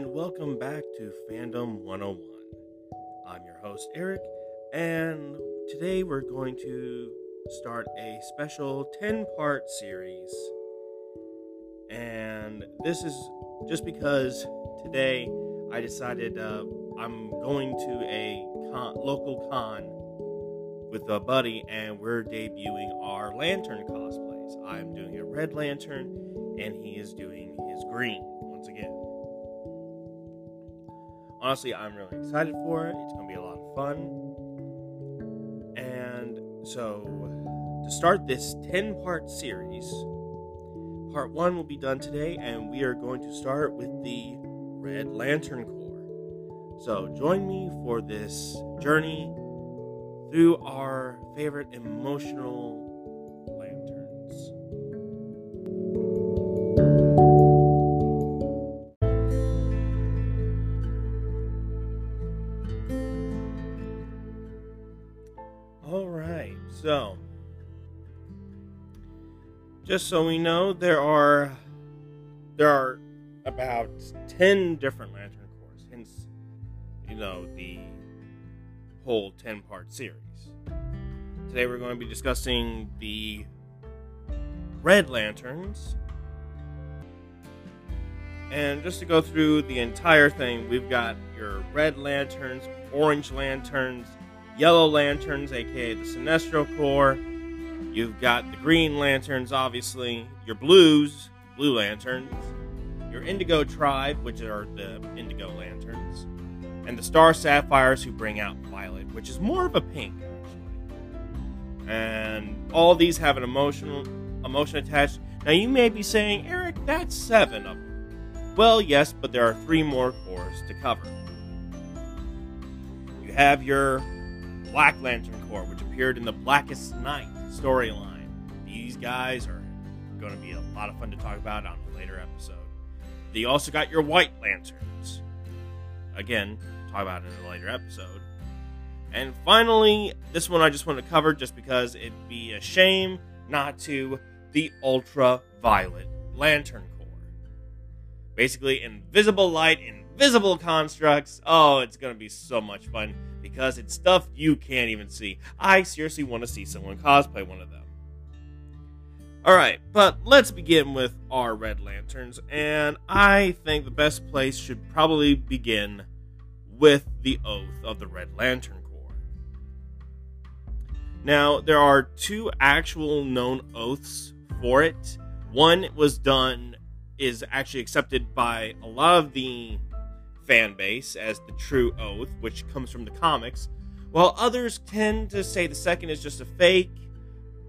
and welcome back to Fandom 101. I'm your host, Eric, and today we're going to start a special 10 part series. And this is just because today I decided uh, I'm going to a con- local con with a buddy, and we're debuting our lantern cosplays. I'm doing a red lantern, and he is doing his green once again. Honestly, I'm really excited for it. It's going to be a lot of fun. And so, to start this 10 part series, part one will be done today, and we are going to start with the Red Lantern Corps. So, join me for this journey through our favorite emotional just so we know, there are there are about ten different lantern corps. Hence, you know the whole ten part series. Today we're going to be discussing the red lanterns. And just to go through the entire thing, we've got your red lanterns, orange lanterns, yellow lanterns, aka the Sinestro Corps. You've got the green lanterns, obviously, your blues, blue lanterns, your indigo tribe, which are the indigo lanterns, and the star sapphires who bring out violet, which is more of a pink, actually. And all these have an emotional emotion attached. Now you may be saying, Eric, that's seven of them. Well, yes, but there are three more Corps to cover. You have your Black Lantern Corps, which appeared in the Blackest Night storyline. These guys are going to be a lot of fun to talk about on a later episode. They also got your White Lanterns. Again, talk about in a later episode. And finally, this one I just want to cover just because it'd be a shame not to the Ultraviolet Lantern Corps. Basically, invisible light, invisible constructs. Oh, it's going to be so much fun because it's stuff you can't even see. I seriously want to see someone cosplay one of them. Alright, but let's begin with our Red Lanterns, and I think the best place should probably begin with the Oath of the Red Lantern Corps. Now, there are two actual known oaths for it. One was done, is actually accepted by a lot of the fan base as the true oath, which comes from the comics, while others tend to say the second is just a fake.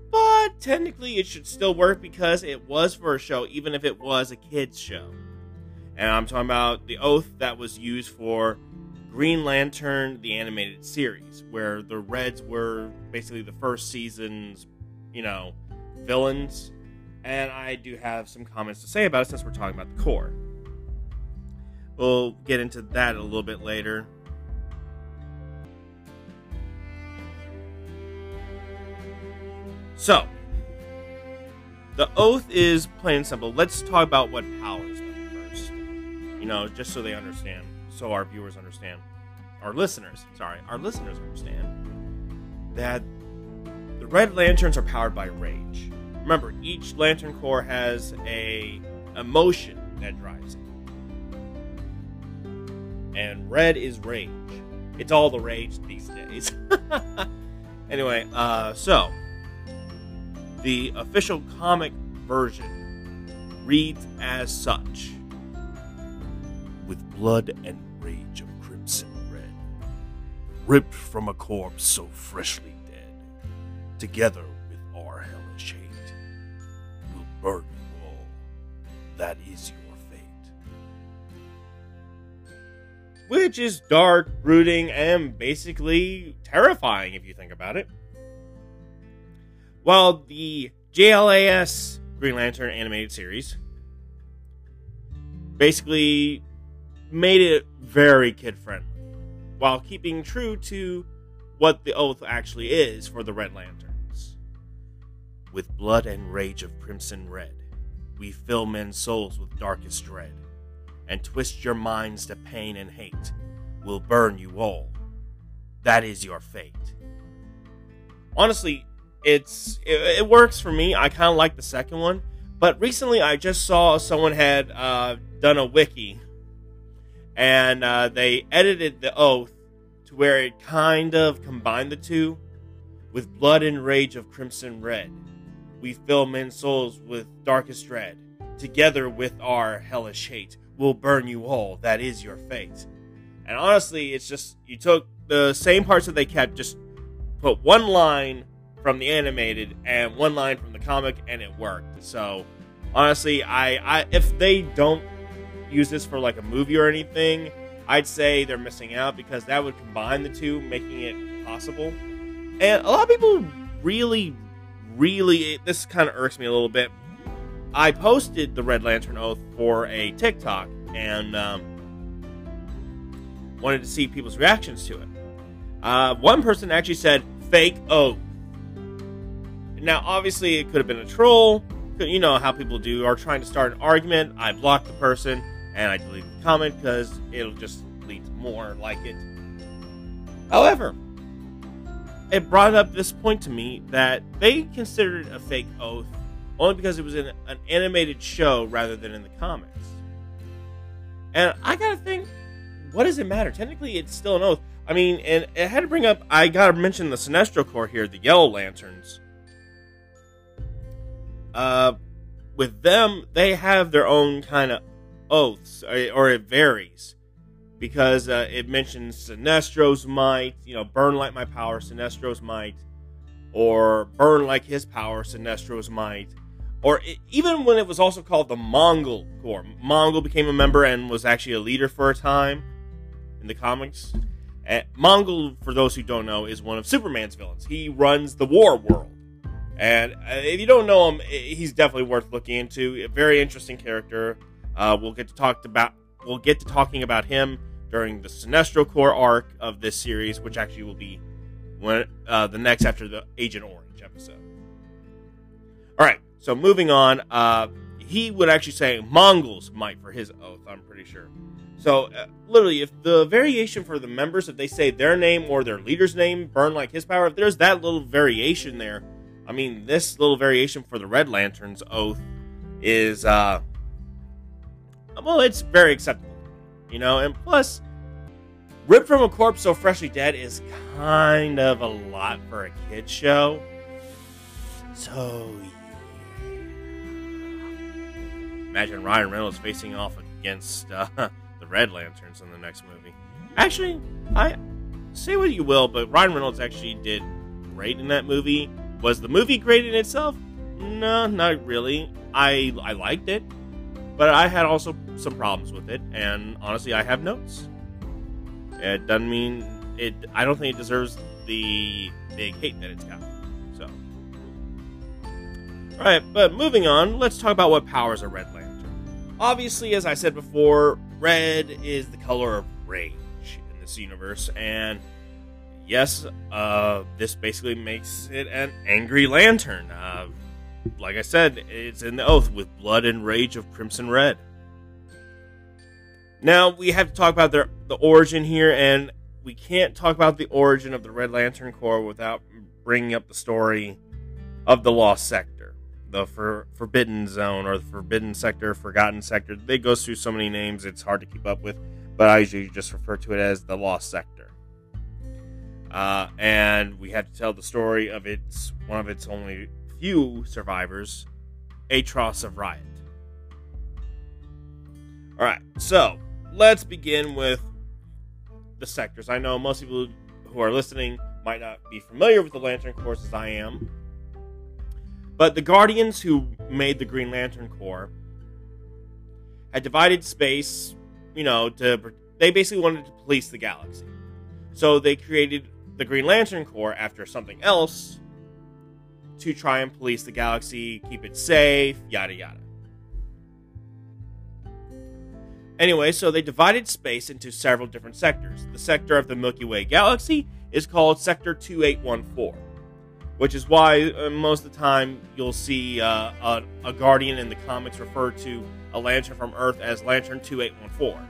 But technically, it should still work because it was for a show, even if it was a kids' show. And I'm talking about the oath that was used for Green Lantern, the animated series, where the Reds were basically the first season's, you know, villains. And I do have some comments to say about it since we're talking about the Corps. We'll get into that a little bit later. So, the oath is plain and simple. Let's talk about what powers them first. You know, just so they understand, so our viewers understand, our listeners, sorry, our listeners understand that the Red Lanterns are powered by rage. Remember, each Lantern Corps has a emotion that drives it and red is rage. It's all the rage these days. anyway, uh, so the official comic version reads as such With blood and rage of crimson red, ripped from a corpse so freshly dead, together with our hellish hate, we'll burn you all. That is your which is dark, brooding, and basically terrifying if you think about it. While the JLAS Green Lantern animated series basically made it very kid friendly while keeping true to what the oath actually is for the Red Lanterns. With blood and rage of crimson red, we fill men's souls with darkest dread and twist your minds to pain and hate. Will burn you all. That is your fate. Honestly, it's it, it works for me. I kind of like the second one, but recently I just saw someone had uh, done a wiki, and uh, they edited the oath to where it kind of combined the two with blood and rage of crimson red. We fill men's souls with darkest dread. Together with our hellish hate, we'll burn you all. That is your fate. And honestly, it's just you took the same parts that they kept, just put one line from the animated and one line from the comic, and it worked. So honestly, I, I if they don't use this for like a movie or anything, I'd say they're missing out because that would combine the two, making it possible. And a lot of people really, really, this kind of irks me a little bit. I posted the Red Lantern Oath for a TikTok and um, wanted to see people's reactions to it. Uh, one person actually said fake oath. Now, obviously, it could have been a troll. You know how people do are trying to start an argument. I blocked the person and I deleted the comment because it'll just lead to more like it. However, it brought up this point to me that they considered a fake oath only because it was in an animated show rather than in the comics. And I gotta think, what does it matter? Technically, it's still an oath. I mean, and I had to bring up, I gotta mention the Sinestro Corps here, the Yellow Lanterns. Uh, with them, they have their own kind of oaths, or it varies. Because uh, it mentions Sinestro's might, you know, burn like my power, Sinestro's might, or burn like his power, Sinestro's might, or it, even when it was also called the Mongul Corps. Mongul became a member and was actually a leader for a time in the comics. And Mongul, for those who don't know, is one of Superman's villains. He runs the war world. And uh, if you don't know him, he's definitely worth looking into. A very interesting character. Uh, we'll get to talk about we'll get to talking about him during the Sinestro Corps arc of this series, which actually will be when uh, the next after the Agent Orange episode. All right, so moving on, uh, he would actually say Mongul's might for his oath. I'm pretty sure. So uh, literally, if the variation for the members, if they say their name or their leader's name, burn like his power, if there's that little variation there, I mean, this little variation for the Red Lantern's oath is, uh, well, it's very acceptable, you know. And plus, ripped from a corpse so freshly dead is kind of a lot for a kid show. So imagine Ryan Reynolds facing off against uh, the Red Lanterns in the next movie. Actually, I say what you will, but Ryan Reynolds actually did great in that movie. Was the movie great in itself? No, not really. I I liked it, but I had also some problems with it, and honestly, I have notes. It doesn't mean it. I don't think it deserves the big hate that it's got. So, all right, but moving on, let's talk about what powers a Red Lantern. Obviously, as I said before, red is the color of rage in this universe, and yes, uh, this basically makes it an angry lantern. Uh, like I said, it's in the oath with blood and rage of crimson red. Now we have to talk about their the origin here, and we can't talk about the origin of the Red Lantern Corps without bringing up the story of the Lost Sector the for, Forbidden Zone or the Forbidden Sector, Forgotten Sector. They go through so many names, it's hard to keep up with, but I usually just refer to it as the Lost Sector. Uh, and we had to tell the story of its one of its only few survivors, Atros of Ryut. All right, so let's begin with the sectors. I know most people who are listening might not be familiar with the Lantern Corps as I am, but the Guardians, who made the Green Lantern Corps, had divided space, you know, to they basically wanted to police the galaxy. So they created the Green Lantern Corps after something else to try and police the galaxy, keep it safe, yada yada. Anyway, so they divided space into several different sectors. The sector of the Milky Way galaxy is called Sector 2814 which is why uh, most of the time you'll see uh, a, a, Guardian in the comics refer to a Lantern from Earth as Lantern 2814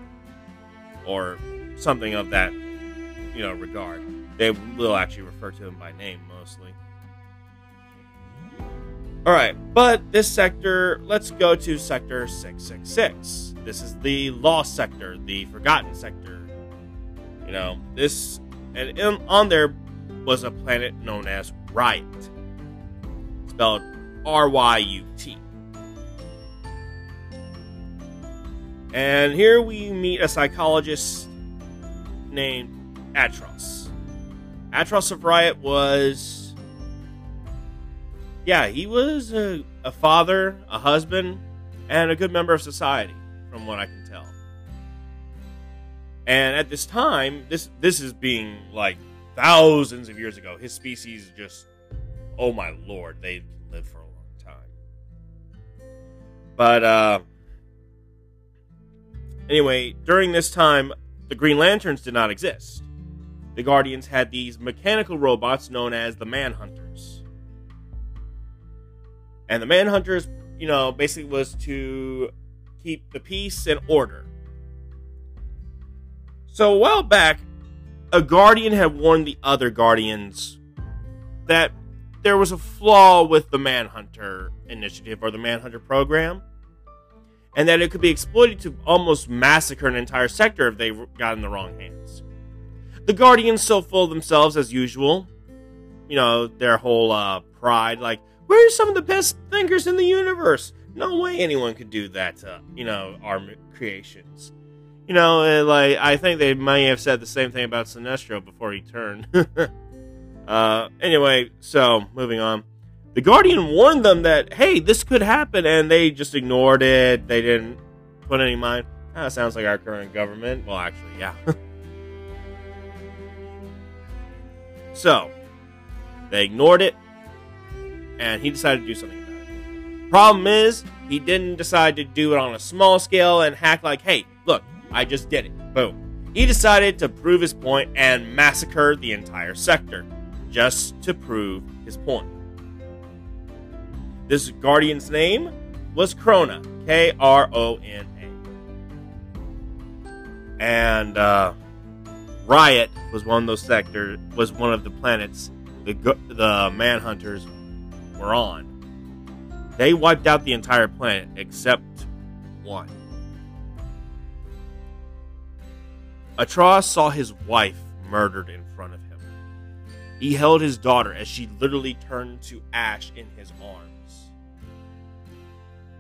or something of that you know regard. They will actually refer to him by name mostly. All right, but this sector, let's go to sector 666. This is the lost sector, the forgotten sector. You know, this and in, on there was a planet known as Ryut, spelled R Y U T. And here we meet a psychologist named Atros. Atros of Ryut was. Yeah, he was a, a father, a husband, and a good member of society, from what I can tell. And at this time, this this is being like thousands of years ago. His species just, oh my lord, they lived for a long time. But uh, anyway, during this time, the Green Lanterns did not exist. The Guardians had these mechanical robots known as the Manhunters. And the Manhunters, you know, basically was to keep the peace and order. So a while back, a guardian had warned the other guardians that there was a flaw with the Manhunter initiative or the Manhunter program, and that it could be exploited to almost massacre an entire sector if they got in the wrong hands. The Guardians, so full themselves as usual, you know, their whole uh, pride, like, we're some of the best thinkers in the universe. No way anyone could do that to, you know, our creations. You know, uh, like I think they may have said the same thing about Sinestro before he turned. uh, anyway, so moving on. The Guardian warned them that hey, this could happen, and they just ignored it. They didn't put any mind. Kind of sounds like our current government. Well, actually, yeah. so they ignored it, and he decided to do something about it. Problem is, he didn't decide to do it on a small scale and hack like, hey, look, I just did it. Boom. He decided to prove his point and massacre the entire sector, just to prove his point. This Guardian's name was Krona, K R O N A. And uh, Ryut was one of those sectors, was one of the planets the the Manhunters were on. They wiped out the entire planet except one. Atros saw his wife murdered in front of him. He held his daughter as she literally turned to ash in his arms.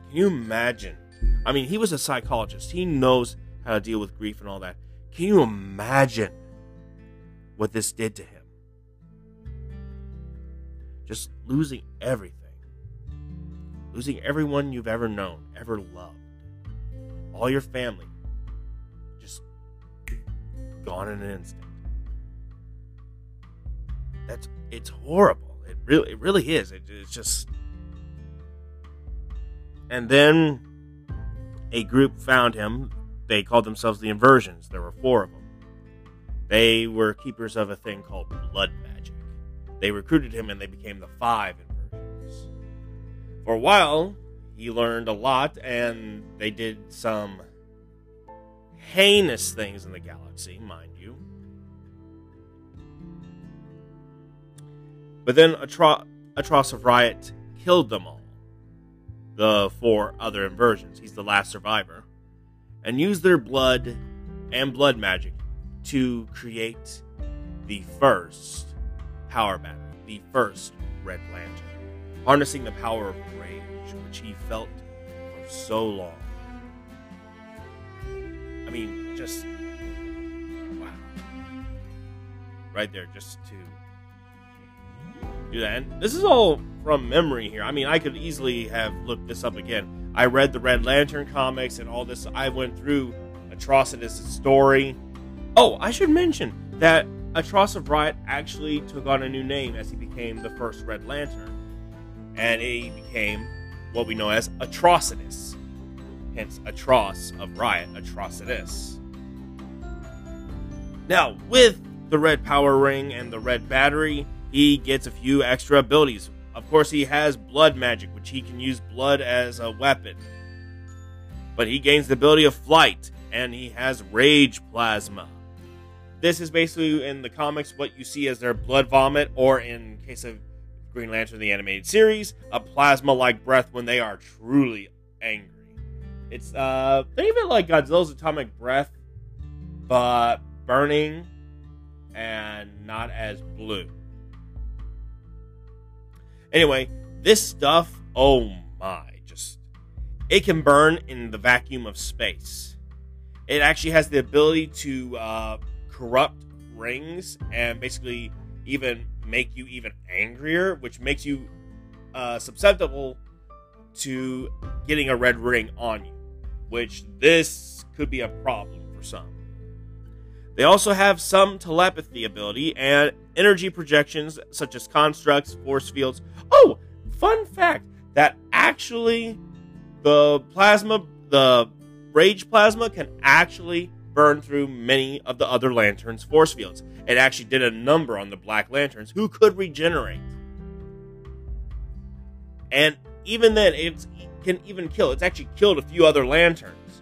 Can you imagine? I mean, he was a psychologist. He knows how to deal with grief and all that. Can you imagine what this did to him? Just losing everything. Losing everyone you've ever known, ever loved. All your family, gone in an instant. That's it's horrible. It really it really is. It, it's just and then a group found him. They called themselves the Inversions. There were four of them. They were keepers of a thing called blood magic. They recruited him and they became the five Inversions. For a while, he learned a lot and they did some heinous things in the galaxy, mind you. But then Atro- Atros of Ryut killed them all, the four other inversions. He's the last survivor, and used their blood and blood magic to create the first power battery, the first Red Lantern, harnessing the power of rage, which he felt for so long. I mean, just wow, right there, just to do that. And this is all from memory here. I mean, I could easily have looked this up again. I read the Red Lantern comics and all this. I went through Atrocitus' story. Oh, I should mention that Atros of Ryut actually took on a new name as he became the first Red Lantern. And he became what we know as Atrocitus hence Atros of Ryut, Atrocitus. Now, with the red power ring and the red battery, he gets a few extra abilities. Of course, he has blood magic, which he can use blood as a weapon. But he gains the ability of flight, and he has rage plasma. This is basically in the comics what you see as their blood vomit, or in case of Green Lantern the animated series, a plasma like breath when they are truly angry. It's uh it like Godzilla's atomic breath, but burning and not as blue. Anyway, this stuff, oh my, just it can burn in the vacuum of space. It actually has the ability to uh, corrupt rings and basically even make you even angrier, which makes you uh, susceptible to getting a red ring on you, which this could be a problem for some. They also have some telepathy ability and energy projections such as constructs, force fields. Oh, fun fact that actually the plasma, the rage plasma can actually burn through many of the other lanterns' force fields. It actually did a number on the Black Lanterns who could regenerate. And even then, it can even kill. It's actually killed a few other lanterns.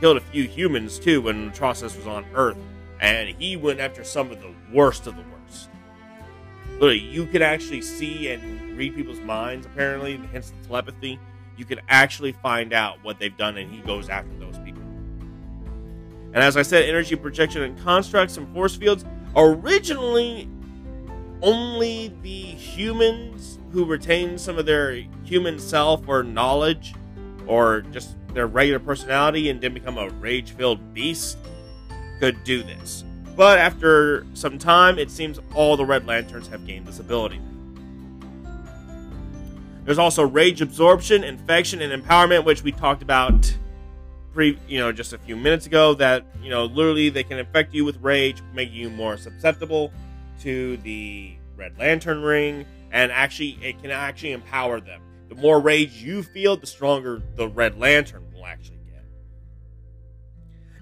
Killed a few humans too when Atrocitus was on Earth. And he went after some of the worst of the worst. Literally, you can actually see and read people's minds, apparently, hence the telepathy. You can actually find out what they've done, and he goes after those people. And as I said, energy projection and constructs and force fields originally only the humans who retain some of their human self or knowledge or just their regular personality and didn't become a rage filled beast could do this. But after some time, it seems all the Red Lanterns have gained this ability. There's also rage absorption, infection, and empowerment, which we talked about pre you know just a few minutes ago that you know literally they can infect you with rage making you more susceptible to the red lantern ring and actually it can actually empower them the more rage you feel the stronger the red lantern will actually get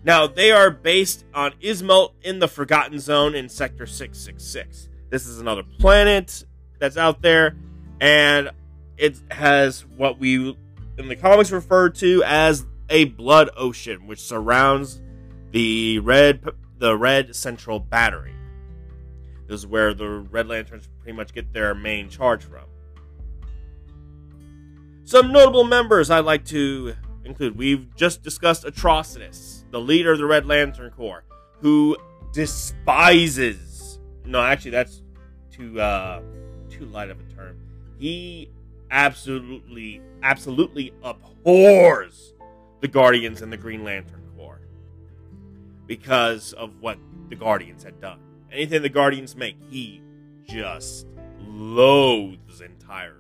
now they are based on Izzet in the forgotten zone in sector 666 this is another planet that's out there and it has what we in the comics refer to as a blood ocean which surrounds the red the red central battery. This is where the Red Lanterns pretty much get their main charge from. Some notable members I'd like to include. We've just discussed Atrocitus, the leader of the Red Lantern Corps, who despises. No, actually, that's too uh, too light of a term. He absolutely, absolutely abhors the Guardians and the Green Lantern Corps because of what the Guardians had done. Anything the Guardians make, he just loathes entirely.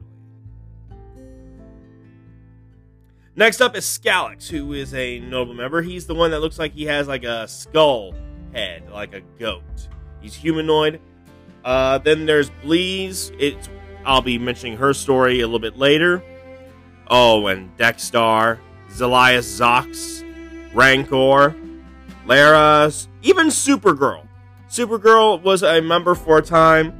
Next up is Skallox, who is a noble member. He's the one that looks like he has like a skull head, like a goat. He's humanoid. Uh, then there's Bleez. It's I'll be mentioning her story a little bit later. Oh, and Dex-Starr. Zilius Zox, Rancor, Lara, even Supergirl. Supergirl was a member for a time,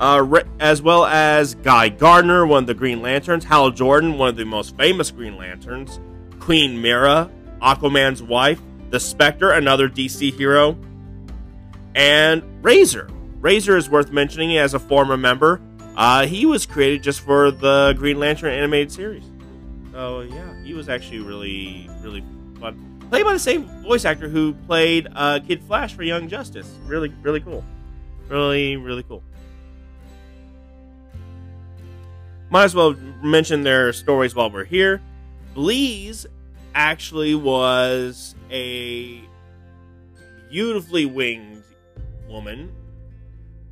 uh, as well as Guy Gardner, one of the Green Lanterns, Hal Jordan, one of the most famous Green Lanterns, Queen Mera, Aquaman's wife, the Spectre, another DC hero, and Razer. Razer is worth mentioning as a former member. Uh, he was created just for the Green Lantern animated series. So yeah, he was actually really, really fun. Played by the same voice actor who played uh, Kid Flash for Young Justice. Really, really cool. Really, really cool. Might as well mention their stories while we're here. Bleez actually was a beautifully winged woman,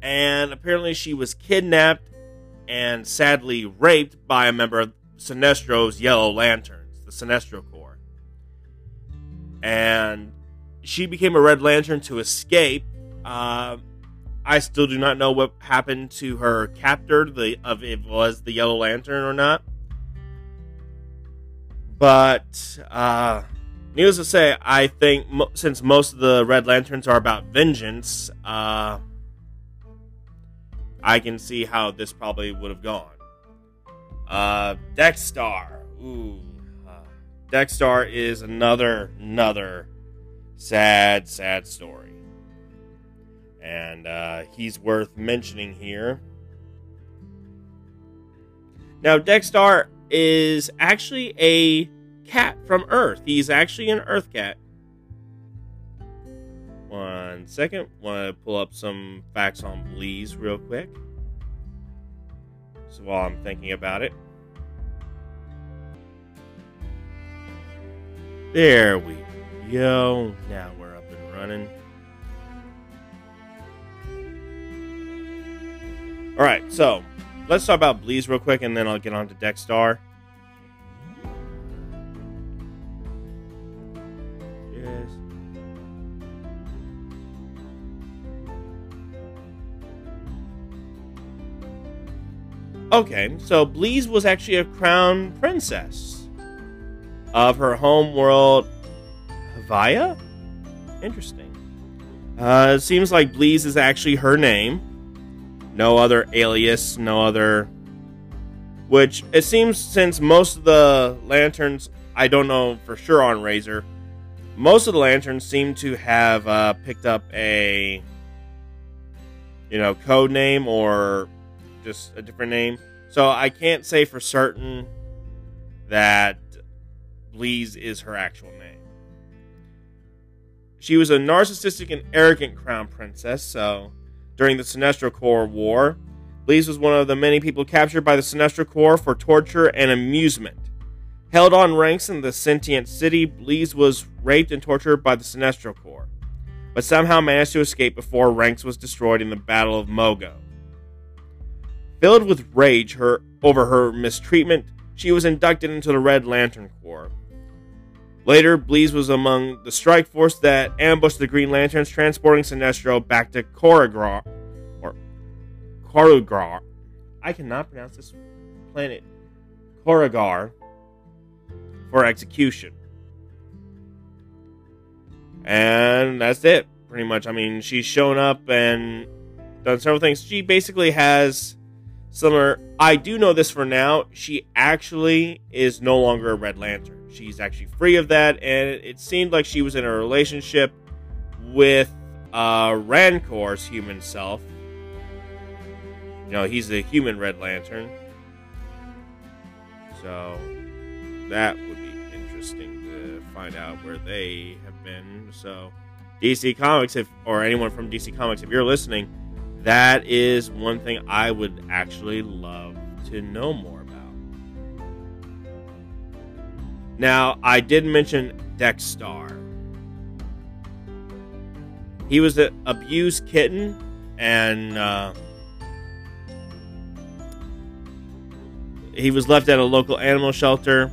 and apparently she was kidnapped and sadly raped by a member of Sinestro's Yellow Lanterns, the Sinestro Corps. And she became a Red Lantern to escape. Uh, I still do not know what happened to her captor, the of it was the Yellow Lantern or not. But uh, needless to say, I think mo- since most of the Red Lanterns are about vengeance, uh, I can see how this probably would have gone. Uh, Dex-Starr. Ooh. Uh, Dex-Starr is another, another sad, sad story. And uh, he's worth mentioning here. Now, Dex-Starr is actually a cat from Earth. He's actually an Earth cat. One second. Want to pull up some facts on Bleez real quick. So while I'm thinking about it. There we go. Now we're up and running. All right, so let's talk about Bleez real quick, and then I'll get on to Dex-Starr. Yes. Okay, so Bleez was actually a crown princess of her home world, Havaya. Interesting. Uh, it seems like Bleez is actually her name. No other alias, no other. Which it seems since most of the lanterns, I don't know for sure on Razer, most of the lanterns seem to have uh, picked up a, you know, code name or just a different name. So I can't say for certain that Bleez is her actual name. She was a narcissistic and arrogant crown princess, so during the Sinestro Corps War, Bleez was one of the many people captured by the Sinestro Corps for torture and amusement. Held on Ranx in the sentient city, Bleez was raped and tortured by the Sinestro Corps, but somehow managed to escape before Ranx was destroyed in the Battle of Mogo. Filled with rage her, over her mistreatment, she was inducted into the Red Lantern Corps. Later, Bleez was among the strike force that ambushed the Green Lanterns, transporting Sinestro back to Korugar, or Korugar. I cannot pronounce this planet. Korugar for execution. And that's it, pretty much. I mean, she's shown up and done several things. She basically has similar. I do know this for now. She actually is no longer a Red Lantern. She's actually free of that, and it seemed like she was in a relationship with uh, Rancor's human self. You know, he's the human Red Lantern. So that would be interesting to find out where they have been. So DC Comics, if or anyone from DC Comics, if you're listening, that is one thing I would actually love to know more Now, I did mention Dex-Starr. He was an abused kitten, and uh, he was left at a local animal shelter,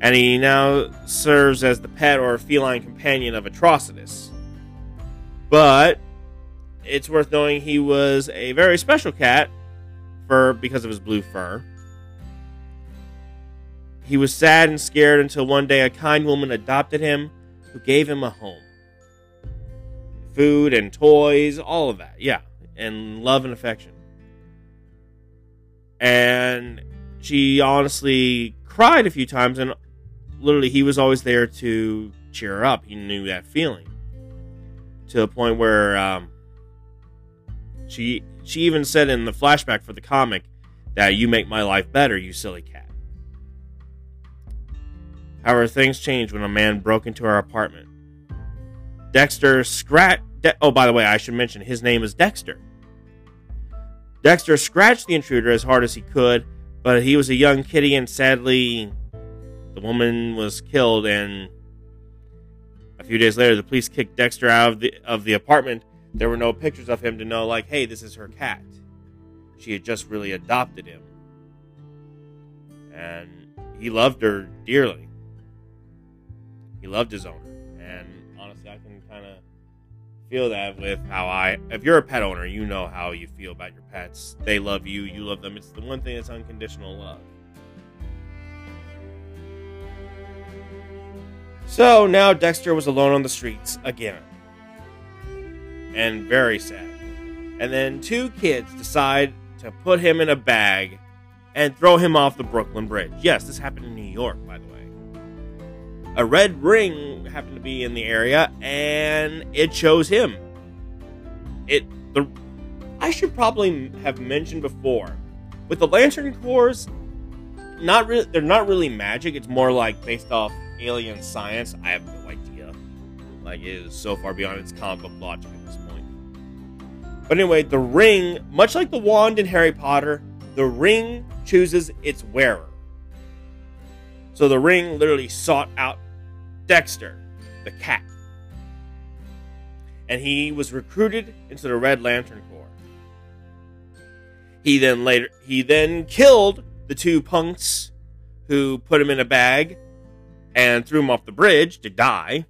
and he now serves as the pet or feline companion of Atrocitus. But it's worth knowing he was a very special cat for because of his blue fur. He was sad and scared until one day a kind woman adopted him who gave him a home. Food and toys, all of that. Yeah. And love and affection. And she honestly cried a few times and literally he was always there to cheer her up. He knew that feeling. To the point where um, she she even said in the flashback for the comic that you make my life better, you silly cat. However, things changed when a man broke into our apartment. Dexter scratched. De- oh, by the way, I should mention his name is Dexter. Dexter scratched the intruder as hard as he could, but he was a young kitty, and sadly, the woman was killed. And a few days later, the police kicked Dexter out of the of the apartment. There were no pictures of him to know, like, hey, this is her cat. She had just really adopted him, and he loved her dearly. He loved his owner, and honestly, I can kind of feel that with how I. If you're a pet owner, you know how you feel about your pets. They love you, you love them. It's the one thing that's unconditional love. So now Dexter was alone on the streets again. And very sad. And then two kids decide to put him in a bag and throw him off the Brooklyn Bridge. Yes, this happened in New York, by the way. A red ring happened to be in the area, and it chose him. It the I should probably have mentioned before with the Lantern Corps. Not really, they're not really magic. It's more like based off alien science. I have no idea. Like it is so far beyond its comic book logic at this point. But anyway, the ring, much like the wand in Harry Potter, the ring chooses its wearer. So the ring literally sought out Dexter, the cat. And he was recruited into the Red Lantern Corps. He then later he then killed the two punks who put him in a bag and threw him off the bridge to die.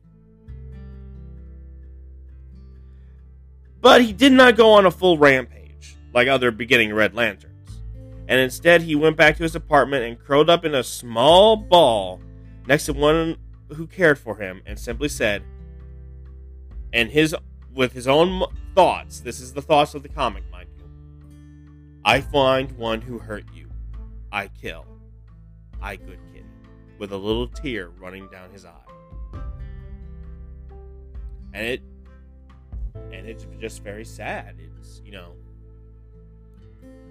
But he did not go on a full rampage like other beginning Red Lanterns. And instead, he went back to his apartment and curled up in a small ball next to one who cared for him and simply said, and his with his own thoughts, this is the thoughts of the comic, mind you. I find one who hurt you. I kill. I good kitty. With a little tear running down his eye. And it and it's just very sad. It's you know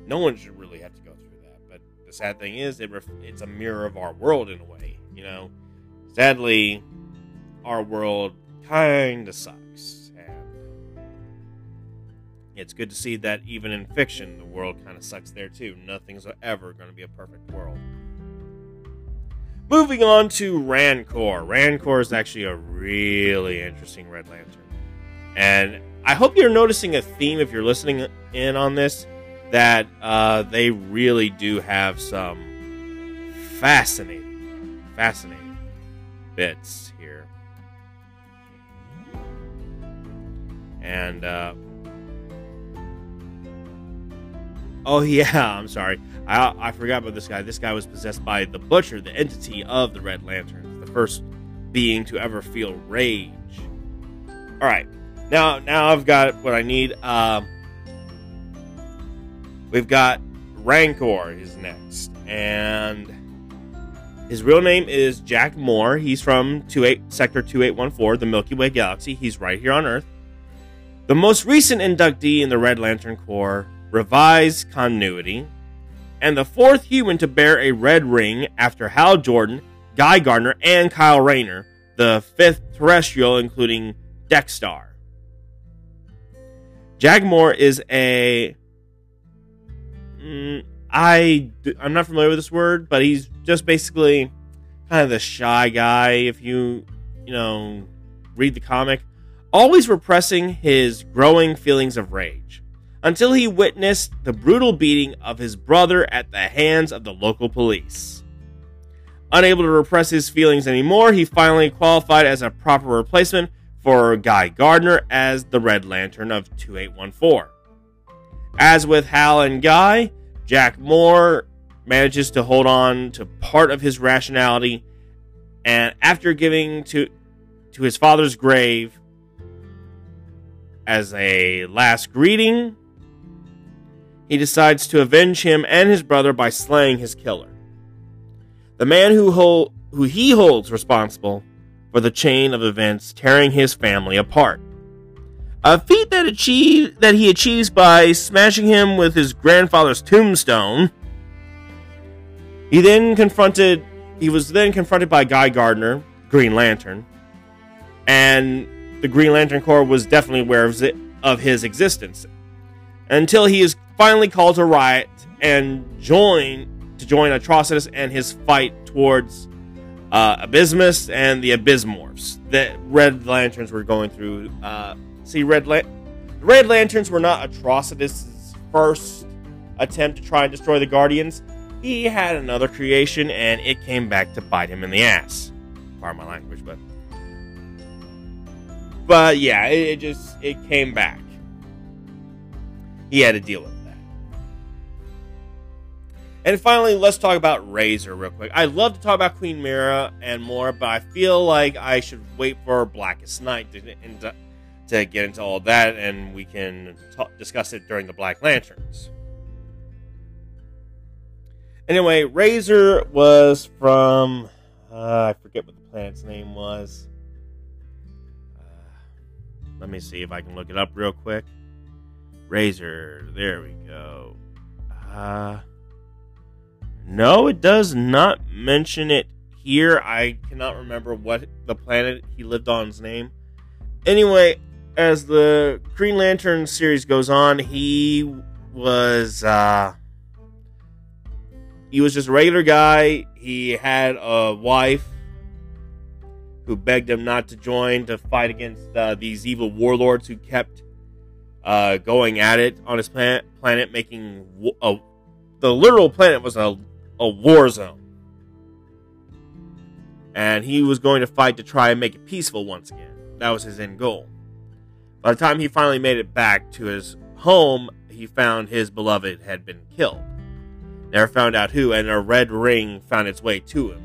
no one should really have to go through that. But the sad thing is, it ref- it's a mirror of our world in a way. You know, sadly, our world kind of sucks, and it's good to see that even in fiction, the world kind of sucks there too. Nothing's ever going to be a perfect world. Moving on to Rancor. Rancor is actually a really interesting Red Lantern. And I hope you're noticing a theme if you're listening in on this that uh, they really do have some fascinating, fascinating bits here. And, uh, oh, yeah, I'm sorry. I, I forgot about this guy. This guy was possessed by the Butcher, the entity of the Red Lanterns, the first being to ever feel rage. All right, now now I've got what I need. Um, We've got Rancor is next, and his real name is Jack Moore. He's from 28, Sector 2814, the Milky Way Galaxy. He's right here on Earth. The most recent inductee in the Red Lantern Corps revised continuity, and the fourth human to bear a red ring after Hal Jordan, Guy Gardner, and Kyle Rayner, the fifth terrestrial, including. Jack Moore is a Mm, I I'm not familiar with this word, but he's just basically kind of the shy guy. If you you know read the comic, always repressing his growing feelings of rage until he witnessed the brutal beating of his brother at the hands of the local police. Unable to repress his feelings anymore, he finally qualified as a proper replacement for Guy Gardner as the Red Lantern of 2814. As with Hal and Guy, Jack Moore manages to hold on to part of his rationality, and after giving to to his father's grave as a last greeting, he decides to avenge him and his brother by slaying his killer. The man who hold, who he holds responsible for the chain of events tearing his family apart. A feat that that he achieves by smashing him with his grandfather's tombstone. He then confronted he was then confronted by Guy Gardner, Green Lantern, and the Green Lantern Corps was definitely aware of, of his existence until he is finally called to Ryut and join to join Atrocitus and his fight towards uh, Abysmus and the Abysmorphs that Red Lanterns were going through uh, See, Red La- Red Lanterns were not Atrocitus' first attempt to try and destroy the Guardians. He had another creation, and it came back to bite him in the ass. Pardon my language, but but yeah, it, it just it came back. He had to deal with that. And finally, let's talk about Razer real quick. I love to talk about Queen Mera and more, but I feel like I should wait for Blackest Night to, to get into all that, and we can talk, discuss it during the Black Lanterns. Anyway, Razer was from uh, I forget what the planet's name was. Uh, let me see if I can look it up real quick. Razer, there we go. Uh, no, it does not mention it here. I cannot remember what the planet he lived on's name. Anyway, as the Green Lantern series goes on, he was uh he was just a regular guy. He had a wife who begged him not to join to fight against uh, these evil warlords who kept uh, going at it on his planet, planet making a, the literal planet was a, a war zone. And he was going to fight to try and make it peaceful once again. That was his end goal. By the time he finally made it back to his home, he found his beloved had been killed. Never found out who, and a red ring found its way to him,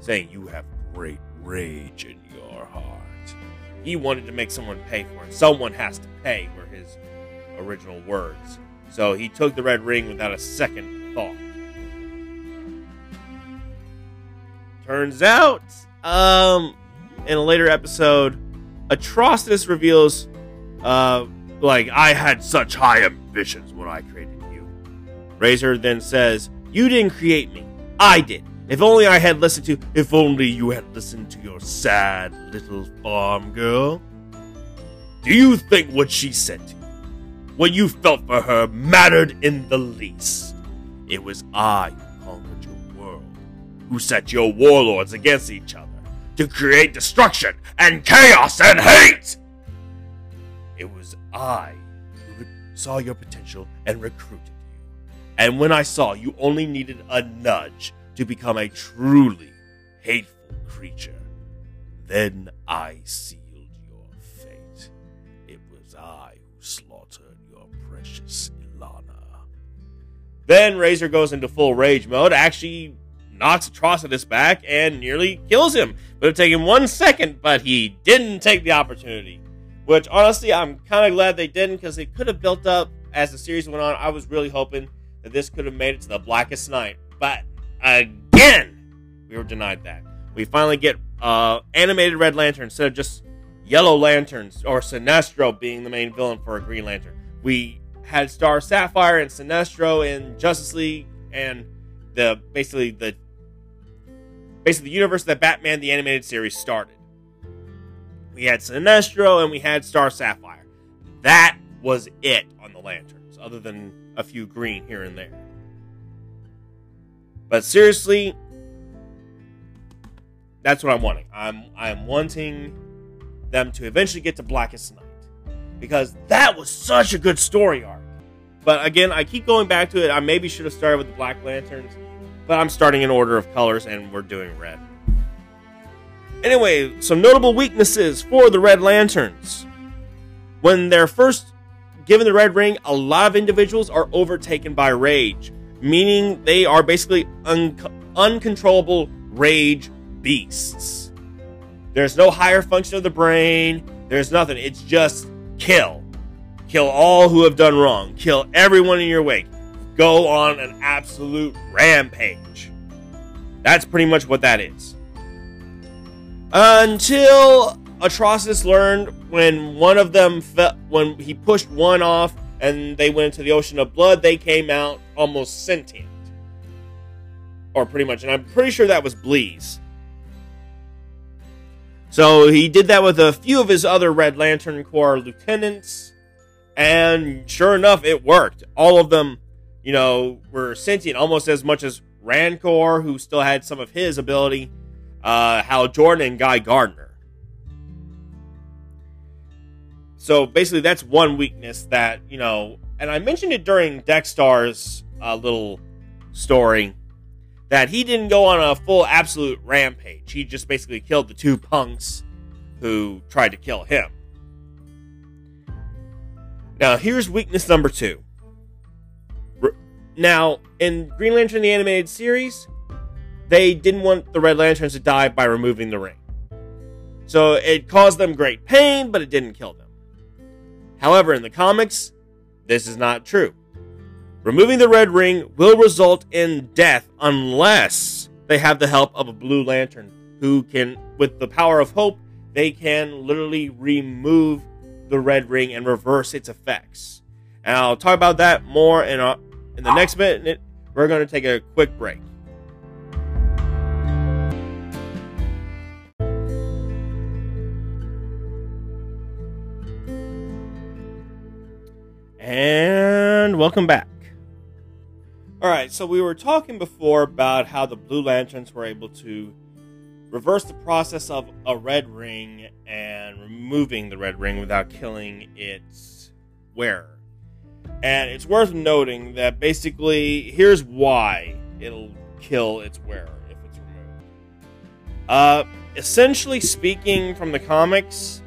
saying, You have great rage in your heart. He wanted to make someone pay for it. Someone has to pay, were his original words. So he took the red ring without a second thought. Turns out, um, in a later episode, Atrocitus reveals, uh, like, I had such high ambitions when I created you. Razer then says, You didn't create me. I did. If only I had listened to. If only you had listened to your sad little farm girl. Do you think what she said to you, what you felt for her, mattered in the least? It was I who conquered your world, who set your warlords against each other to create destruction and chaos and hate! It was I who saw your potential and recruited you. and when I saw you only needed a nudge to become a truly hateful creature, then I sealed your fate. It was I who slaughtered your precious Ilana. Then Razer goes into full rage mode, actually knocks Atrocitus back and nearly kills him. It would have taken one second, but he didn't take the opportunity. Which honestly, I'm kind of glad they didn't because it could have built up as the series went on. I was really hoping that this could have made it to the blackest night. But again, we were denied that. We finally get uh, animated Red Lantern instead of just Yellow Lanterns or Sinestro being the main villain for a Green Lantern. We had Star Sapphire and Sinestro in Justice League and the basically the basically the universe that Batman the animated series started. We had Sinestro and we had Star Sapphire. That was it on the lanterns, other than a few green here and there. But seriously, that's what I'm wanting. I'm I'm wanting them to eventually get to Blackest Night because that was such a good story arc. But again, I keep going back to it. I maybe should have started with the Black Lanterns, but I'm starting in order of colors and we're doing red. Anyway, some notable weaknesses for the Red Lanterns. When they're first given the red ring, a lot of individuals are overtaken by rage, meaning they are basically un- uncontrollable rage beasts. There's no higher function of the brain, there's nothing. It's just kill. Kill all who have done wrong, kill everyone in your wake. Go on an absolute rampage. That's pretty much what that is. Until Atrocitus learned when one of them fe- when he pushed one off and they went into the ocean of blood, they came out almost sentient. Or pretty much, and I'm pretty sure that was Bleez. So he did that with a few of his other Red Lantern Corps lieutenants, and sure enough, it worked. All of them, you know, were sentient almost as much as Rankorr, who still had some of his ability, uh, Hal Jordan, and Guy Gardner. So basically, that's one weakness that you know, and I mentioned it during Dex-Starr's uh, little story that he didn't go on a full absolute rampage. He just basically killed the two punks who tried to kill him. Now, here's weakness number two. Now, in Green Lantern the animated series, they didn't want the Red Lanterns to die by removing the ring. So it caused them great pain, but it didn't kill them. However, in the comics, this is not true. Removing the red ring will result in death unless they have the help of a blue lantern who can, with the power of hope, they can literally remove the red ring and reverse its effects. And I'll talk about that more in, a, in the next minute. We're going to take a quick break. And welcome back. All right, so we were talking before about how the Blue Lanterns were able to reverse the process of a red ring and removing the red ring without killing its wearer. And it's worth noting that basically, here's why it'll kill its wearer if it's removed. Uh, essentially speaking, from the comics,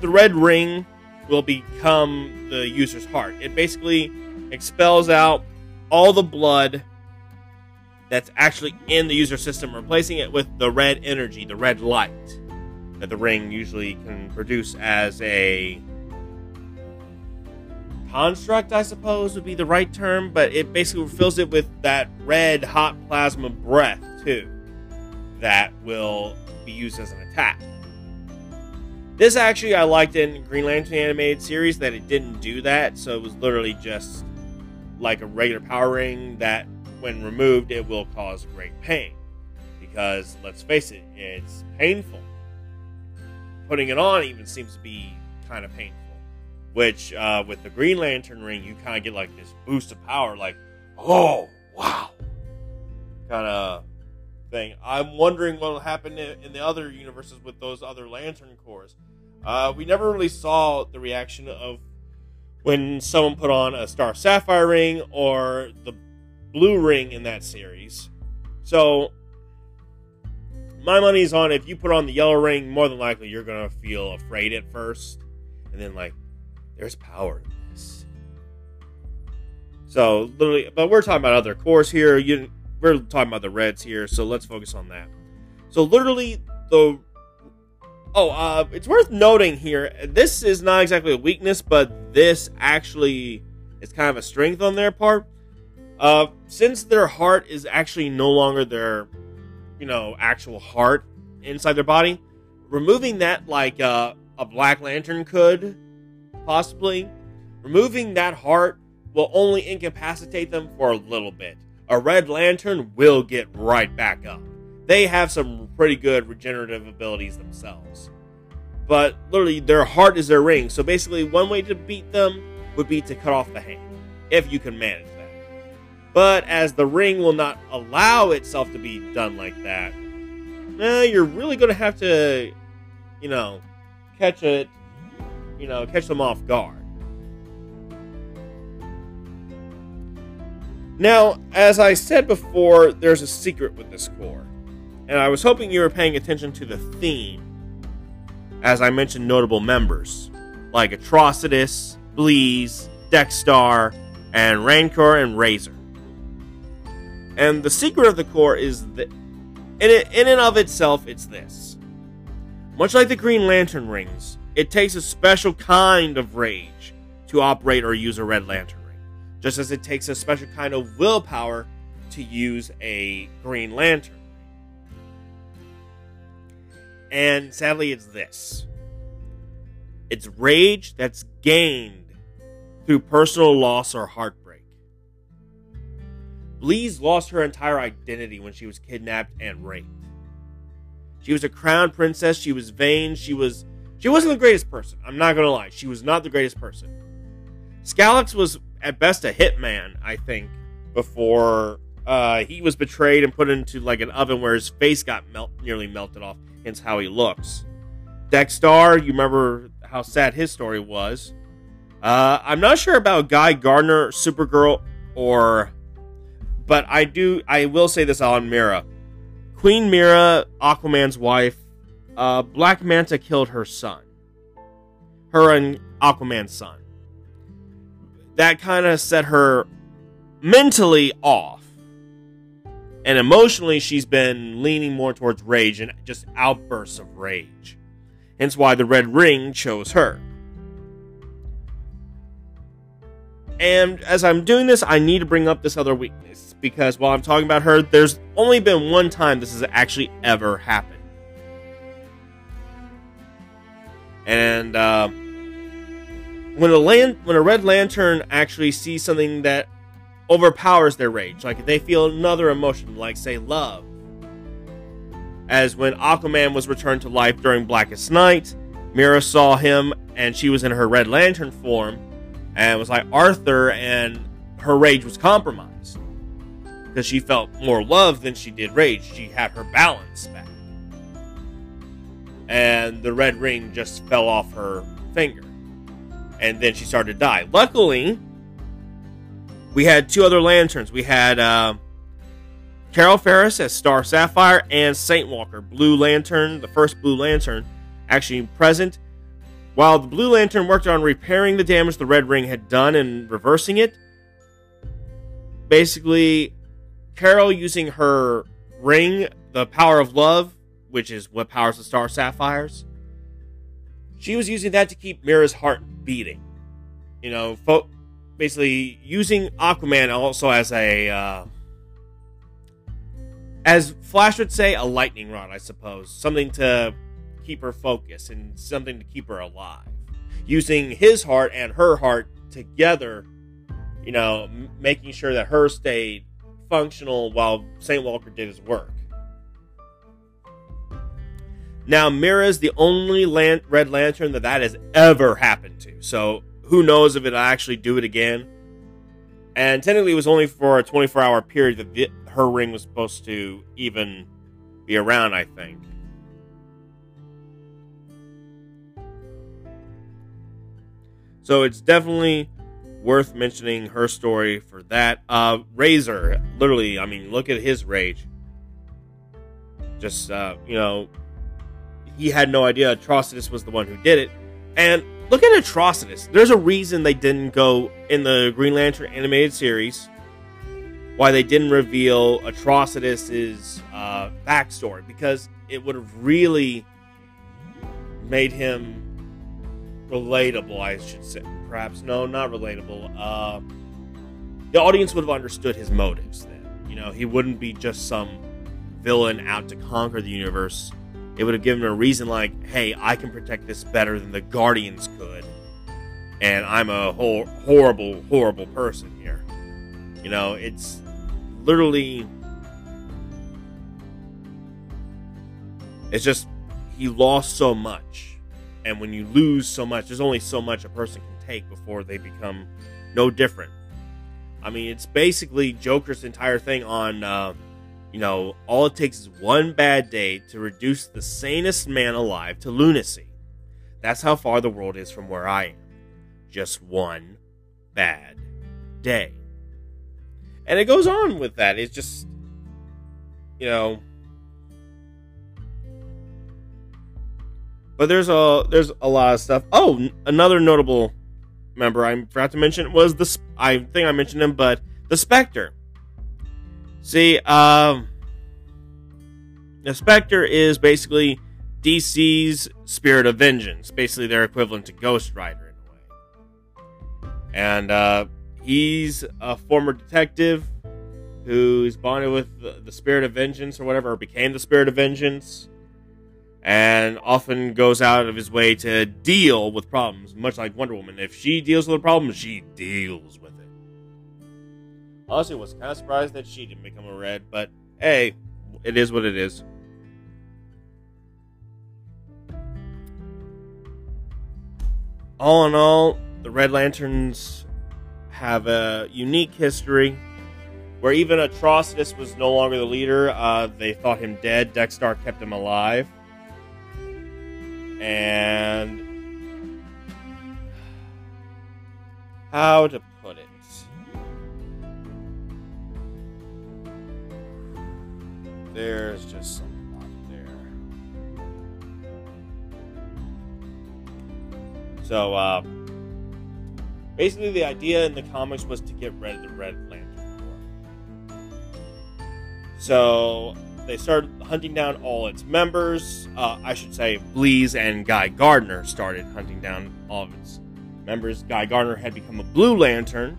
the red ring will become the user's heart. It basically expels out all the blood that's actually in the user system, replacing it with the red energy, the red light that the ring usually can produce as a construct, I suppose would be the right term, but it basically fills it with that red hot plasma breath too, that will be used as an attack. This actually I liked in Green Lantern animated series that it didn't do that, so it was literally just like a regular power ring that, when removed, it will cause great pain. Because let's face it, it's painful. Putting it on even seems to be kind of painful. Which, uh, with the Green Lantern ring, you kind of get like this boost of power, like, oh, wow, kind of thing. I'm wondering what will happen in the other universes with those other Lantern Corps. Uh, we never really saw the reaction of when someone put on a Star Sapphire ring or the blue ring in that series. So my money's on if you put on the yellow ring, more than likely you're gonna feel afraid at first, and then like, there's power in this. So literally, but we're talking about other Corps here. You, we're talking about the reds here, so let's focus on that. So literally, the Oh, uh, it's worth noting here. This is not exactly a weakness, but this actually is kind of a strength on their part. Uh, since their heart is actually no longer their, you know, actual heart inside their body, removing that like uh, a Black Lantern could, possibly, removing that heart will only incapacitate them for a little bit. A Red Lantern will get right back up they have some pretty good regenerative abilities themselves. But literally, their heart is their ring. So basically, one way to beat them would be to cut off the hand, if you can manage that. But as the ring will not allow itself to be done like that, eh, you're really going to have to, you know, catch it, you know, catch them off guard. Now, as I said before, there's a secret with this Corps and I was hoping you were paying attention to the theme as I mentioned notable members like Atrocitus, Bleez, Dex-Starr, and Rankorr and Razer. And the secret of the Corps is that, in, in and of itself, it's this. Much like the Green Lantern rings, it takes a special kind of rage to operate or use a Red Lantern just as it takes a special kind of willpower to use a Green Lantern. And sadly, it's this it's rage that's gained through personal loss or heartbreak. Bleez lost her entire identity when she was kidnapped and raped. She was a crown princess, she was vain, she was she wasn't the greatest person. I'm not going to lie. She was not the greatest person. Skallox was at best a hitman, I think, before uh, he was betrayed and put into like an oven where his face got melt nearly melted off hence how he looks. Dex-Starr, you remember how sad his story was. Uh, I'm not sure about Guy Gardner, Supergirl, or, but I do. I will say this on Mera. Queen Mera, Aquaman's wife, uh, Black Manta killed her son. Her and Aquaman's son. That kind of set her mentally off and emotionally, she's been leaning more towards rage and just outbursts of rage. Hence why the Red Ring chose her. And as I'm doing this, I need to bring up this other weakness because while I'm talking about her, there's only been one time this has actually ever happened. And uh, when a land, when a red lantern actually sees something that overpowers their rage, like they feel another emotion, like say love, as when Aquaman was returned to life during Blackest Night, Mera saw him and she was in her Red Lantern form and was like Arthur, and her rage was compromised because she felt more love than she did rage. She had her balance back. And the red ring just fell off her finger. And then she started to die. Luckily, we had two other lanterns. We had uh, Carol Ferris as Star Sapphire and Saint Walker, Blue Lantern, the first Blue Lantern, actually present. While the Blue Lantern worked on repairing the damage the Red Ring had done and reversing it, basically, Carol using her ring, the power of love, which is what powers the Star Sapphires, she was using that to keep Mera's heart beating. You know, fo- basically using Aquaman also as a. Uh, as Flash would say, a lightning rod, I suppose. Something to keep her focused and something to keep her alive. Using his heart and her heart together, you know, m- making sure that her stayed functional while St. Walker did his work. Now, Mera's the only lan- Red Lantern that that has ever happened to. So, who knows if it'll actually do it again. And technically, it was only for a 24 hour period that the, her ring was supposed to even be around, I think. So it's definitely worth mentioning her story for that. Uh, Razer, literally, I mean, look at his rage. Just, uh, you know, he had no idea Atrocitus was the one who did it. And look at Atrocitus. There's a reason they didn't go in the Green Lantern animated series. Why they didn't reveal Atrocitus's uh, backstory because it would have really made him relatable. I should say, perhaps no, not relatable. Uh, the audience would have understood his motives. Then, you know, he wouldn't be just some villain out to conquer the universe it would have given him a reason like, hey, I can protect this better than the Guardians could. And I'm a whole horrible, horrible person here. You know, it's literally. It's just, he lost so much. And when you lose so much, there's only so much a person can take before they become no different. I mean, it's basically Joker's entire thing on. Uh, you know, all it takes is one bad day to reduce the sanest man alive to lunacy. That's how far the world is from where I am. Just one bad day. And it goes on with that. It's just, you know. But there's a there's a lot of stuff. Oh, another notable member I forgot to mention was the I think I mentioned him, but the Spectre. See, um, the Spectre is basically DC's Spirit of Vengeance, basically their equivalent to Ghost Rider in a way. And uh, he's a former detective who's bonded with the, the Spirit of Vengeance or whatever, or became the Spirit of Vengeance, and often goes out of his way to deal with problems, much like Wonder Woman. If she deals with a problem, she deals. Honestly, was kind of surprised that she didn't become a red, but hey, it is what it is. All in all, the Red Lanterns have a unique history where even Atrocitus was no longer the leader. Uh, they thought him dead. Dex-Starr kept him alive. And how to There's just some. So, uh, basically, the idea in the comics was to get rid of the Red Lantern Corps. So, they started hunting down all its members. Uh, I should say, Bleez and Guy Gardner started hunting down all of its members. Guy Gardner had become a Blue Lantern,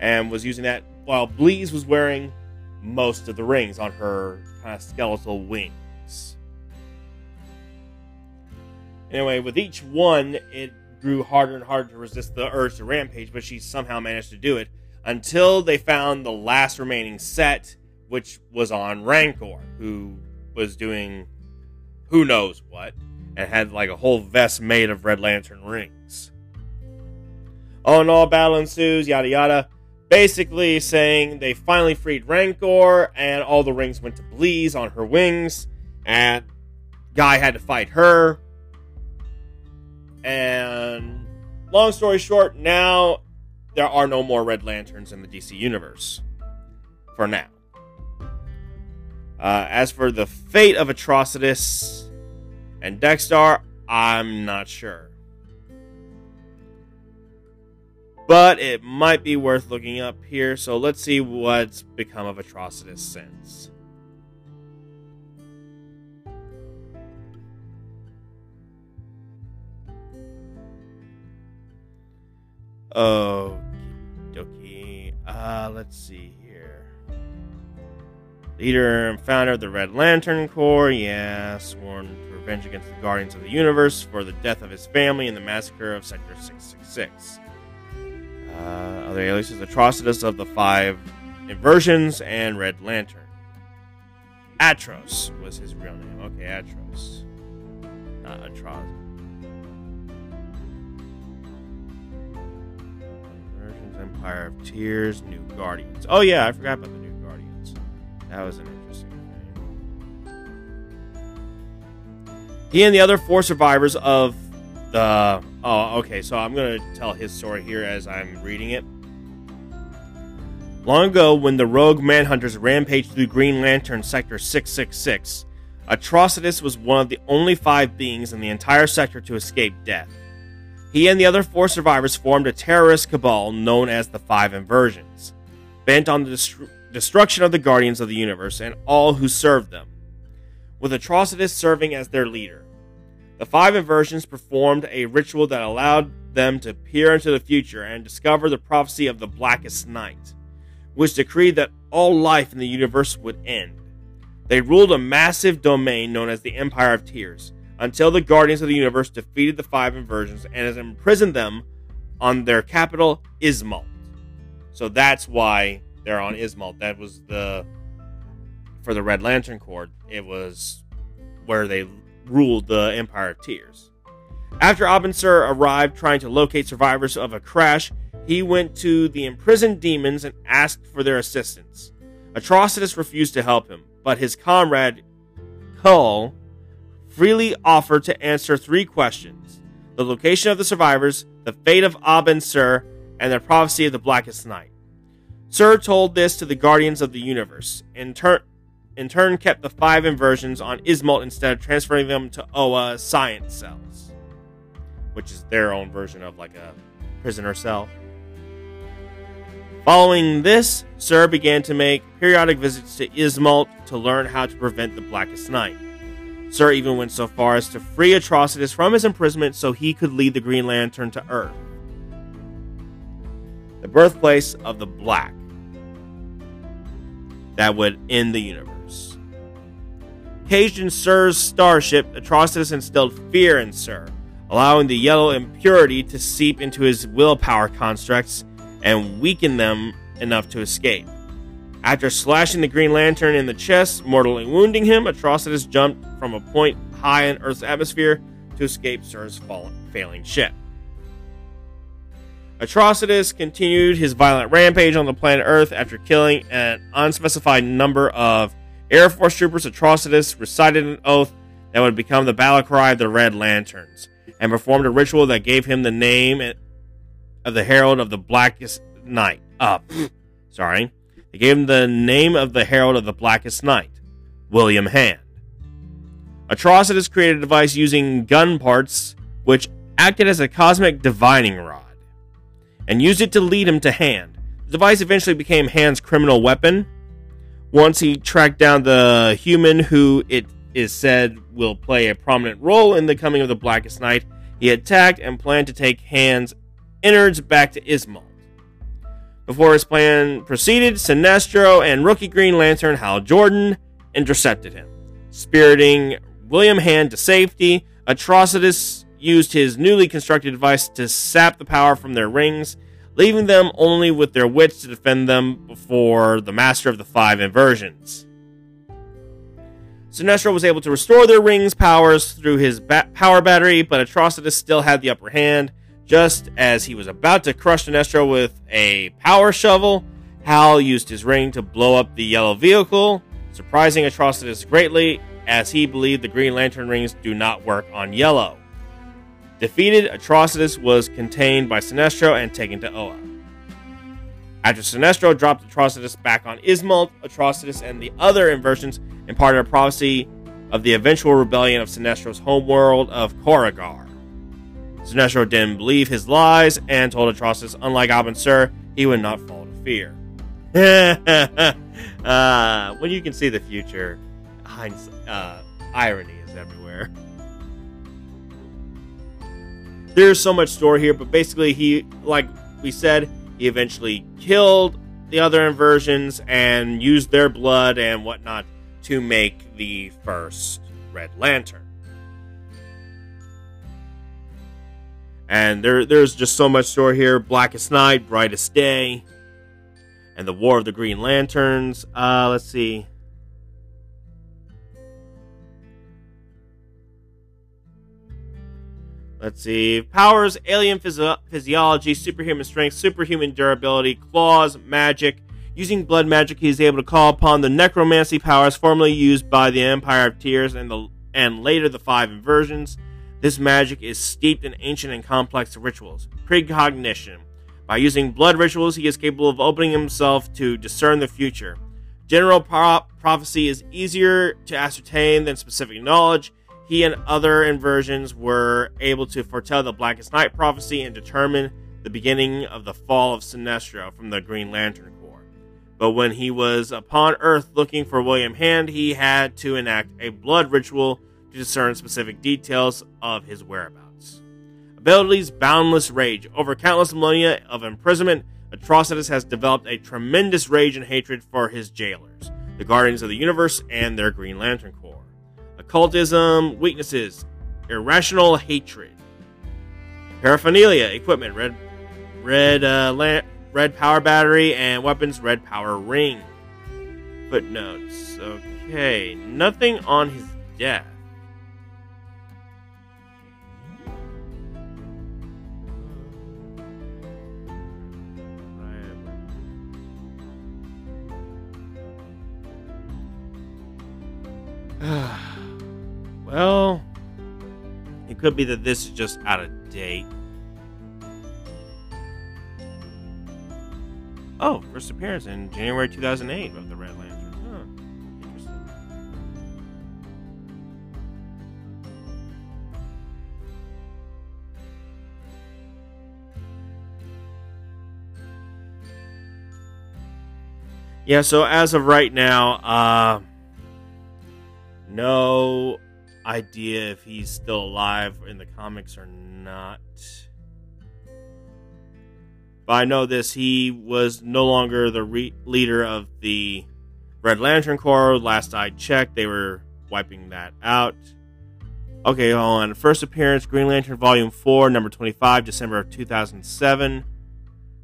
and was using that while Bleez was wearing most of the rings on her kind of skeletal wings. Anyway, with each one, it grew harder and harder to resist the urge to rampage, but she somehow managed to do it until they found the last remaining set, which was on Rankorr, who was doing who knows what, and had like a whole vest made of Red Lantern rings. All in all, battle ensues, yada yada. Basically saying they finally freed Rankorr, and all the rings went to Bleez on her wings, and Guy had to fight her. And long story short, now there are no more Red Lanterns in the DC universe. For now. Uh, as for the fate of Atrocitus and Dex-Starr, I'm not sure. But it might be worth looking up here, so let's see what's become of Atrocitus since. Oh, dokie. Uh, let's see here. Leader and founder of the Red Lantern Corps, yeah, sworn to revenge against the Guardians of the Universe for the death of his family in the massacre of Sector 666. Uh, other aliases Atrocitus of the Five Inversions and Red Lantern. Atros was his real name. Okay, Atros. Not Atros. Inversions, Empire of Tears, New Guardians. Oh yeah, I forgot about the New Guardians. That was an interesting thing. He and the other four survivors of the oh okay, so I'm gonna tell his story here as I'm reading it. Long ago, when the rogue manhunters rampaged through Green Lantern Sector 666, Atrocitus was one of the only five beings in the entire sector to escape death. He and the other four survivors formed a terrorist cabal known as the Five Inversions, bent on the destru- destruction of the Guardians of the Universe and all who served them, with Atrocitus serving as their leader. The Five Inversions performed a ritual that allowed them to peer into the future and discover the prophecy of the Blackest Night, which decreed that all life in the universe would end. They ruled a massive domain known as the Empire of Tears until the Guardians of the Universe defeated the Five Inversions and has imprisoned them on their capital, Ysmault. So that's why they're on Ysmault. That was the for the Red Lantern Corps. It was where they ruled the Empire of Tears. After Abin Sur arrived trying to locate survivors of a crash, he went to the imprisoned demons and asked for their assistance. Atrocitus refused to help him, but his comrade Qull freely offered to answer three questions the location of the survivors, the fate of Abin Sur, and the prophecy of the Blackest Night. Sur told this to the Guardians of the Universe, in turn, in turn kept the five inversions on Ysmault instead of transferring them to Oa science cells, which is their own version of like a prisoner cell. Following this, Sur began to make periodic visits to Ysmault to learn how to prevent the Blackest Night. Sur even went so far as to free Atrocitus from his imprisonment so he could lead the Green Lantern to Earth, the birthplace of the Black that would end the universe. Caged in Sur's starship, Atrocitus instilled fear in Sur, allowing the yellow impurity to seep into his willpower constructs and weaken them enough to escape. After slashing the Green Lantern in the chest, mortally wounding him, Atrocitus jumped from a point high in Earth's atmosphere to escape Sur's failing ship. Atrocitus continued his violent rampage on the planet Earth after killing an unspecified number of Air Force troopers. Atrocitus recited an oath that would become the battle cry of the Red Lanterns and performed a ritual that gave him the name of the Herald of the Blackest Night. Up. Uh, sorry. They gave him the name of the Herald of the Blackest Night, William Hand. Atrocitus created a device using gun parts, which acted as a cosmic divining rod, and used it to lead him to Hand. The device eventually became Hand's criminal weapon. Once he tracked down the human who it is said will play a prominent role in the coming of the Blackest Night, he attacked and planned to take Hand's innards back to Ysmault. Before his plan proceeded, Sinestro and rookie Green Lantern Hal Jordan intercepted him. Spiriting William Hand to safety, Atrocitus used his newly constructed device to sap the power from their rings, leaving them only with their wits to defend them before the master of the five inversions. Sinestro was able to restore their rings' powers through his ba- power battery, but Atrocitus still had the upper hand, just as he was about to crush Sinestro with a power shovel, Hal used his ring to blow up the yellow vehicle, surprising Atrocitus greatly, as he believed the Green Lantern rings do not work on yellow. Defeated, Atrocitus was contained by Sinestro and taken to Oa. After Sinestro dropped Atrocitus back on Ysmault, Atrocitus and the other inversions imparted a prophecy of the eventual rebellion of Sinestro's homeworld of Korugar. Sinestro didn't believe his lies and told Atrocitus, unlike Abin Sur, he would not fall to fear. uh, when you can see the future, uh, irony is everywhere. There's so much story here, but basically, he, like we said, he eventually killed the other inversions and used their blood and whatnot to make the first Red Lantern. And there, there's just so much story here. Blackest Night, Brightest Day, and the War of the Green Lanterns. Uh, let's see. Let's see. Powers, alien physio- physiology, superhuman strength, superhuman durability, claws, magic. Using blood magic, he is able to call upon the necromancy powers formerly used by the Empire of Tears and the and later the Five Inversions. This magic is steeped in ancient and complex rituals. Precognition. By using blood rituals, he is capable of opening himself to discern the future. General pro- prophecy is easier to ascertain than specific knowledge. He and other inversions were able to foretell the Blackest Night prophecy and determine the beginning of the fall of Sinestro from the Green Lantern Corps. But when he was upon Earth looking for William Hand, he had to enact a blood ritual to discern specific details of his whereabouts. Abilities Boundless Rage. Over countless millennia of imprisonment, Atrocitus has developed a tremendous rage and hatred for his jailers, the Guardians of the Universe, and their Green Lantern Corps. Occultism Weaknesses Irrational Hatred. Paraphernalia Equipment Red, red, uh, lamp, red power battery, and weapons Red power ring. Footnotes. Okay, nothing on his death. well, it could be that this is just out of date. Oh, first appearance in January 2008 of the Red Lantern. Huh. Interesting. Yeah, so as of right now, uh, no idea if he's still alive in the comics or not. But I know this: he was no longer the re- leader of the Red Lantern Corps. Last I checked, they were wiping that out. Okay, hold on. First appearance: Green Lantern Volume Four, Number Twenty-Five, December of two thousand seven,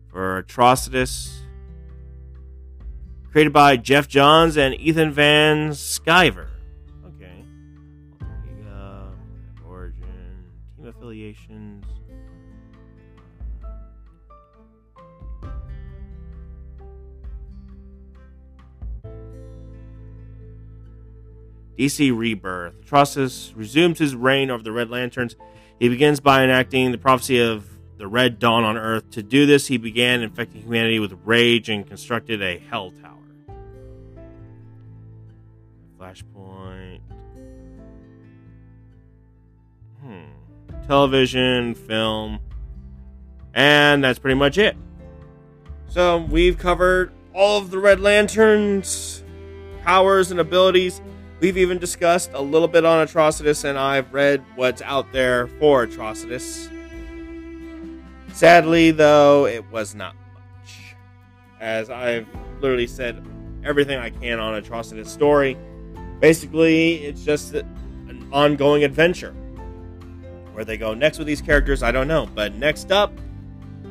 for Atrocitus. Created by Geoff Johns and Ethan Van Sciver. Affiliations. DC Rebirth. Atrocitus resumes his reign over the Red Lanterns. He begins by enacting the prophecy of the Red Dawn on Earth. To do this, he began infecting humanity with rage and constructed a Hell Tower. Flashpoint. Hmm. Television, film. And that's pretty much it. So we've covered all of the Red Lanterns' powers and abilities. We've even discussed a little bit on Atrocitus, and I've read what's out there for Atrocitus. Sadly, though, it was not much. as I've literally said everything I can on Atrocitus story. Basically, it's just an ongoing adventure. Where they go next with these characters, I don't know. But next up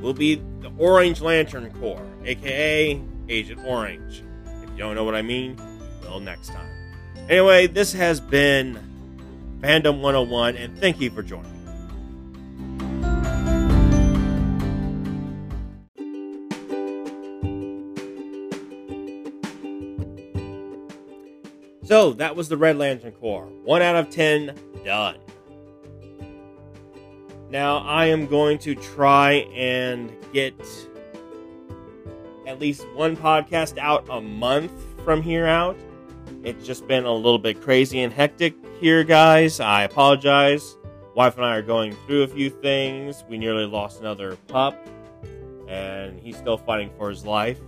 will be the Orange Lantern Corps, aka Agent Orange. If you don't know what I mean, you will next time. Anyway, this has been Fandom 101, and thank you for joining. So that was the Red Lantern Corps. One out of ten, done. Now I am going to try and get at least one podcast out a month from here out. It's just been a little bit crazy and hectic here, guys. I apologize. Wife and I are going through a few things. We nearly lost another pup, and he's still fighting for his life.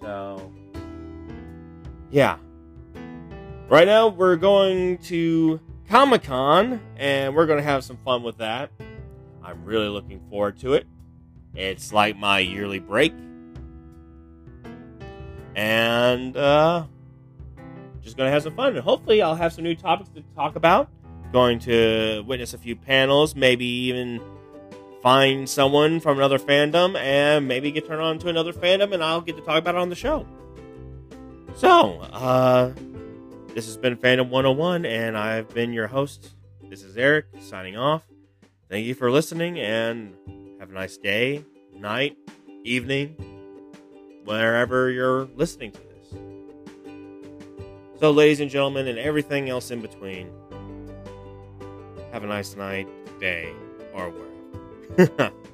So, yeah. Right now, we're going to Comic Con, and we're going to have some fun with that. I'm really looking forward to it. It's like my yearly break. And, uh, just going to have some fun. And hopefully, I'll have some new topics to talk about. Going to witness a few panels, maybe even find someone from another fandom, and maybe get turned on to another fandom, and I'll get to talk about it on the show. So, uh, this has been Fandom 101, and I've been your host. This is Eric signing off. Thank you for listening, and have a nice day, night, evening, wherever you're listening to this. So, ladies and gentlemen, and everything else in between, have a nice night, day, or wherever.